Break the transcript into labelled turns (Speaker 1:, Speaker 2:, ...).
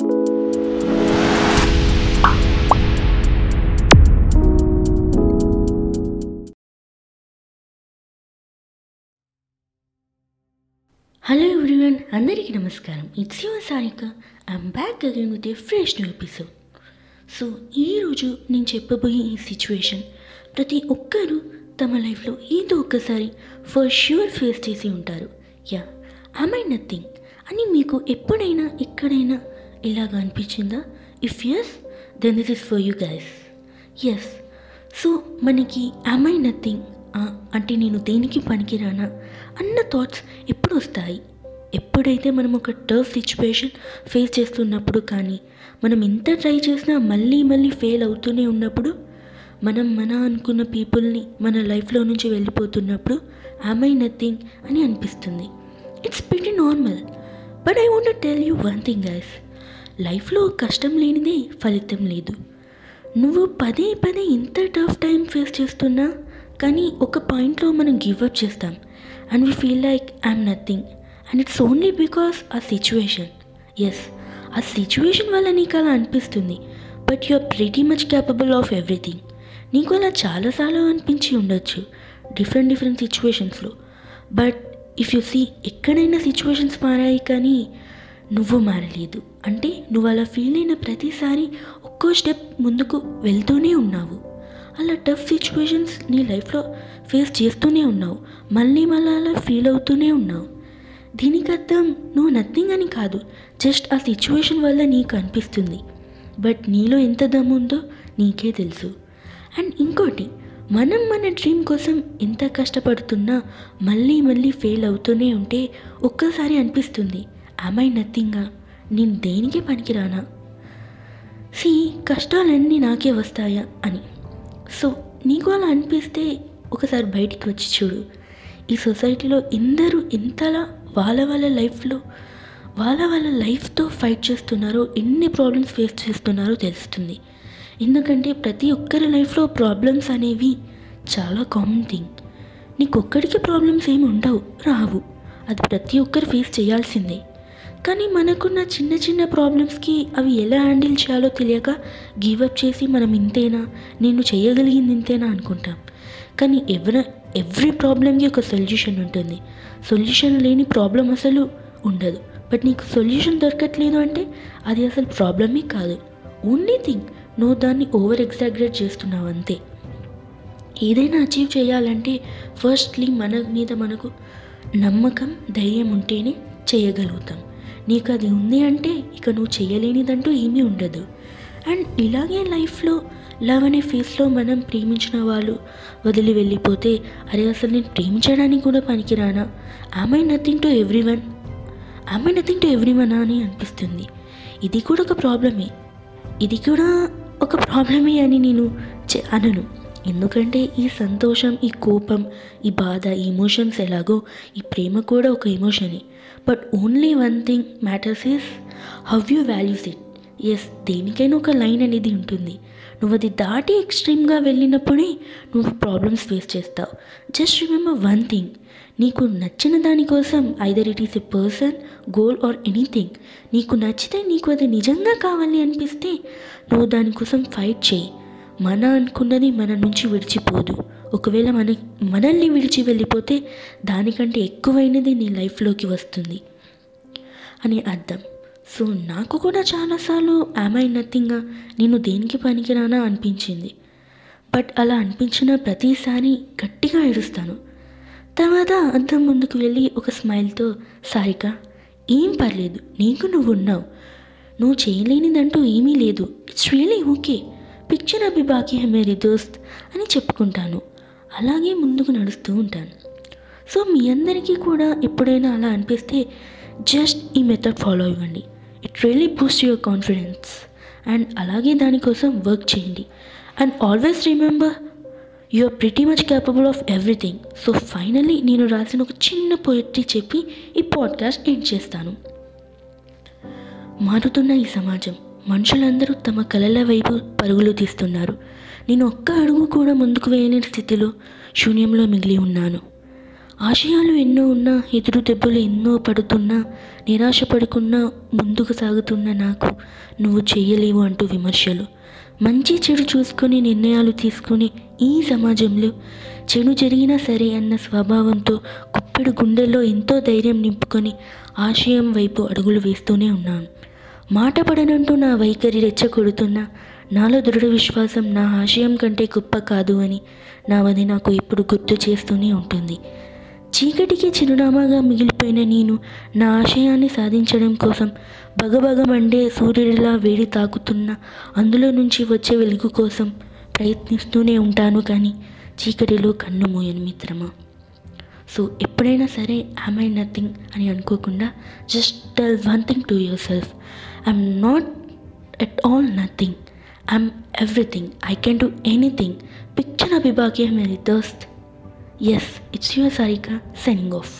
Speaker 1: Hello everyone అందరికీ నమస్కారం. It's your Sarika I'm back again with a fresh new episode so ఈరోజు నేను చెప్పబోయే ఈ సిచ్యువేషన్ ప్రతి ఒక్కరూ తమ లైఫ్లో ఏదో ఒక్కసారి ఫర్ ష్యూర్ ఫేస్ చేసి ఉంటారు. యా ఐ ఐ నథింగ్ అని మీకు ఎప్పుడైనా ఎక్కడైనా ఇలాగ అనిపించిందా? If yes then this is for you guys yes so మనకి ఆమ్ ఐ నథింగ్ అంటే నేను దేనికి పనికిరానా? అన్న థాట్స్ ఎప్పుడు వస్తాయి? ఎప్పుడైతే మనం ఒక టర్ఫ్ సిచ్యువేషన్ ఫేస్ చేస్తున్నప్పుడు కానీ మనం ఎంత ట్రై చేసినా మళ్ళీ మళ్ళీ ఫెయిల్ అవుతూనే ఉన్నప్పుడు మనం మన అనుకున్న పీపుల్ని మన లైఫ్లో నుంచి వెళ్ళిపోతున్నప్పుడు ఆమ్ ఐ నథింగ్ అని అనిపిస్తుంది. It's very normal but I want tell you one thing guys లైఫ్లో కష్టం లేనిదే ఫలితం లేదు. నువ్వు పదే పదే ఇంత టఫ్ టైం ఫేస్ చేస్తున్నా కానీ ఒక పాయింట్లో మనం గివ్ అప్ చేస్తాం. And we feel like I'm nothing and it's only because ఆ సిచ్యువేషన్ ఎస్ ఆ సిచ్యువేషన్ వల్ల నీకు అలా అనిపిస్తుంది. But you are pretty much capable of everything నీకు అలా చాలాసార్లు అనిపించి ఉండొచ్చు డిఫరెంట్ డిఫరెంట్ సిచ్యువేషన్స్లో బట్ ఇఫ్ యు సీ ఎక్కడైనా సిచ్యువేషన్స్ మారాయి కానీ నువ్వు మారలేదు. అంటే నువ్వు అలా ఫీల్ అయిన ప్రతిసారి ఒక్కో స్టెప్ ముందుకు వెళ్తూనే ఉన్నావు. అలా టఫ్ సిచ్యువేషన్స్ నీ లైఫ్లో ఫేస్ చేస్తూనే ఉన్నావు. మళ్ళీ మళ్ళీ అలా ఫీల్ అవుతూనే ఉన్నావు. దీనికి అర్థం నువ్వు నథింగ్ అని కాదు జస్ట్ ఆ సిచ్యువేషన్ వల్ల నీకు అనిపిస్తుంది. బట్ నీలో ఎంత దమ్ము ఉందో నీకే తెలుసు. అండ్ ఇంకోటి మనం మన డ్రీమ్ కోసం ఎంత కష్టపడుతున్నా మళ్ళీ మళ్ళీ ఫెయిల్ అవుతూనే ఉంటే ఒక్కసారి అనిపిస్తుంది. ఐ నథింగా ah? నేను దేనికి పనికిరానా? సి కష్టాలన్నీ నాకే వస్తాయా? అని. సో నీకు అలా అనిపిస్తే ఒకసారి బయటికి వచ్చి చూడు. ఈ సొసైటీలో ఎందరూ ఎంతలా వాళ్ళ వాళ్ళ లైఫ్లో వాళ్ళ వాళ్ళ లైఫ్తో ఫైట్ చేస్తున్నారో ఎన్ని ప్రాబ్లమ్స్ ఫేస్ చేస్తున్నారో తెలుస్తుంది. ఎందుకంటే ప్రతి ఒక్కరి లైఫ్లో ప్రాబ్లమ్స్ అనేవి చాలా కామన్ థింగ్. నీకు ఒక్కడికి ప్రాబ్లమ్స్ ఏమి ఉండవు రావు. అది ప్రతి ఒక్కరు ఫేస్ చేయాల్సిందే. కానీ మనకున్న చిన్న చిన్న ప్రాబ్లమ్స్కి అవి ఎలా హ్యాండిల్ చేయాలో తెలియక గివప్ చేసి మనం ఇంతేనా నేను చేయగలిగింది ఇంతేనా అనుకుంటాం. కానీ ఎవర ఎవ్రీ ప్రాబ్లమ్కి ఒక సొల్యూషన్ ఉంటుంది. సొల్యూషన్ లేని ప్రాబ్లం అసలు ఉండదు. బట్ నీకు సొల్యూషన్ దొరకట్లేదు అంటే అది అసలు ప్రాబ్లమే కాదు. ఓన్లీ థింగ్ నువ్వు దాన్ని ఓవర్ ఎగ్జాగ్రేట్ చేస్తున్నావు అంతే. ఏదైనా అచీవ్ చేయాలంటే ఫస్ట్లీ మన మీద మనకు నమ్మకం ధైర్యం ఉంటేనే చేయగలుగుతాం. నీకు అది ఉంది అంటే ఇక నువ్వు చేయలేనిదంటూ ఏమీ ఉండదు. అండ్ ఇలాగే లైఫ్లో లవ్ అనే ఫేస్లో మనం ప్రేమించిన వాళ్ళు వదిలి వెళ్ళిపోతే అరే అసలు నేను ప్రేమించడానికి కూడా పనికిరానా? I nothing to everyone I nothing to everyone అని అనిపిస్తుంది. ఇది కూడా ఒక ప్రాబ్లమే. ఇది కూడా ఒక ప్రాబ్లమే అని నేను చె- అనను. ఎందుకంటే ఈ సంతోషం ఈ కోపం ఈ బాధ ఈ ఎమోషన్స్ ఎలాగో ఈ ప్రేమ కూడా ఒక ఎమోషనే but only one thing matters is how you values it yes దేనికైనా ఒక లైన్ అనేది ఉంటుంది. నువ్వు అది దాటి ఎక్స్ట్రీమ్గా వెళ్ళినప్పుడే నువ్వు ప్రాబ్లమ్స్ ఫేస్ చేస్తావు. జస్ట్ రిమెంబర్ వన్ థింగ్ నీకు నచ్చిన దానికోసం either it is a person goal or anything నీకు నచ్చితే నీకు అది నిజంగా కావాలి అనిపిస్తే నువ్వు దానికోసం ఫైట్ చేయి. మన అనుకున్నది మన నుంచి విడిచిపోదు. ఒకవేళ మన మనల్ని విడిచి వెళ్ళిపోతే దానికంటే ఎక్కువైనది నీ లైఫ్లోకి వస్తుంది. అని అర్థం. సో నాకు కూడా చాలాసార్లు ఐ నథింగ్గా నేను దేనికి పనికిరానా? అనిపించింది. బట్ అలా అనిపించిన ప్రతిసారి గట్టిగా ఏడుస్తాను. తర్వాత అద్దం ముందుకు వెళ్ళి ఒక స్మైల్తో సారిక ఏం పర్లేదు నీకు నువ్వు ఉన్నావు. నువ్వు చేయలేనిదంటూ ఏమీ లేదు. ఇట్స్ రియలీ ఓకే పిక్చర్ అభి బాకీ హే మేరీ దోస్త్ అని చెప్పుకుంటాను. అలాగే ముందుకు నడుస్తూ ఉంటాను. సో మీ అందరికీ కూడా ఎప్పుడైనా అలా అనిపిస్తే జస్ట్ ఈ మెథడ్ ఫాలో ఇవ్వండి it really boost your confidence. And అలాగే దానికోసం వర్క్ చేయండి. And always remember you are pretty much capable of everything. So finally నేను రాసిన ఒక చిన్న పోయిట్రీ చెప్పి ఈ పాడ్కాస్ట్ ఎండ్ చేస్తాను. మారుతున్న ఈ సమాజం మనుషులందరూ తమ కలల వైపు పరుగులు తీస్తున్నారు. నేను ఒక్క అడుగు కూడా ముందుకు వేయలేని స్థితిలో శూన్యంలో మిగిలి ఉన్నాను. ఆశయాలు ఎన్నో ఉన్నా ఎదురు దెబ్బలు ఎన్నో పడుతున్నా నిరాశ పడుకున్నా ముందుకు సాగుతున్న నాకు నువ్వు చేయలేవు అంటూ విమర్శలు. మంచి చెడు చూసుకొని నిర్ణయాలు తీసుకొని ఈ సమాజంలో చెడు జరిగినా సరే అన్న స్వభావంతో కుప్పెడు గుండెల్లో ఎంతో ధైర్యం నింపుకొని ఆశయం వైపు అడుగులు వేస్తూనే ఉన్నాను. మాట పడనంటూ నా వైఖరి రెచ్చగొడుతున్నా నాలో దృఢ విశ్వాసం నా ఆశయం కంటే గొప్ప కాదు అని నా వది నాకు ఎప్పుడు గుర్తు చేస్తూనే ఉంటుంది. చీకటికి చిరునామాగా మిగిలిపోయిన నేను నా ఆశయాన్ని సాధించడం కోసం భగభగమండే సూర్యుడిలా వేడి తాకుతున్న అందులో నుంచి వచ్చే వెలుగు కోసం ప్రయత్నిస్తూనే ఉంటాను కానీ చీకటిలో కన్ను మూయను మిత్రమా? సో ఎప్పుడైనా సరే ఐమ్ ఐ నథింగ్ అని అనుకోకుండా just tell one thing to yourself I'm not at all nothing I'm everything I can do anything picture అభిభాగ్య మేరీ దోస్త్ yes it's your Sarika signing off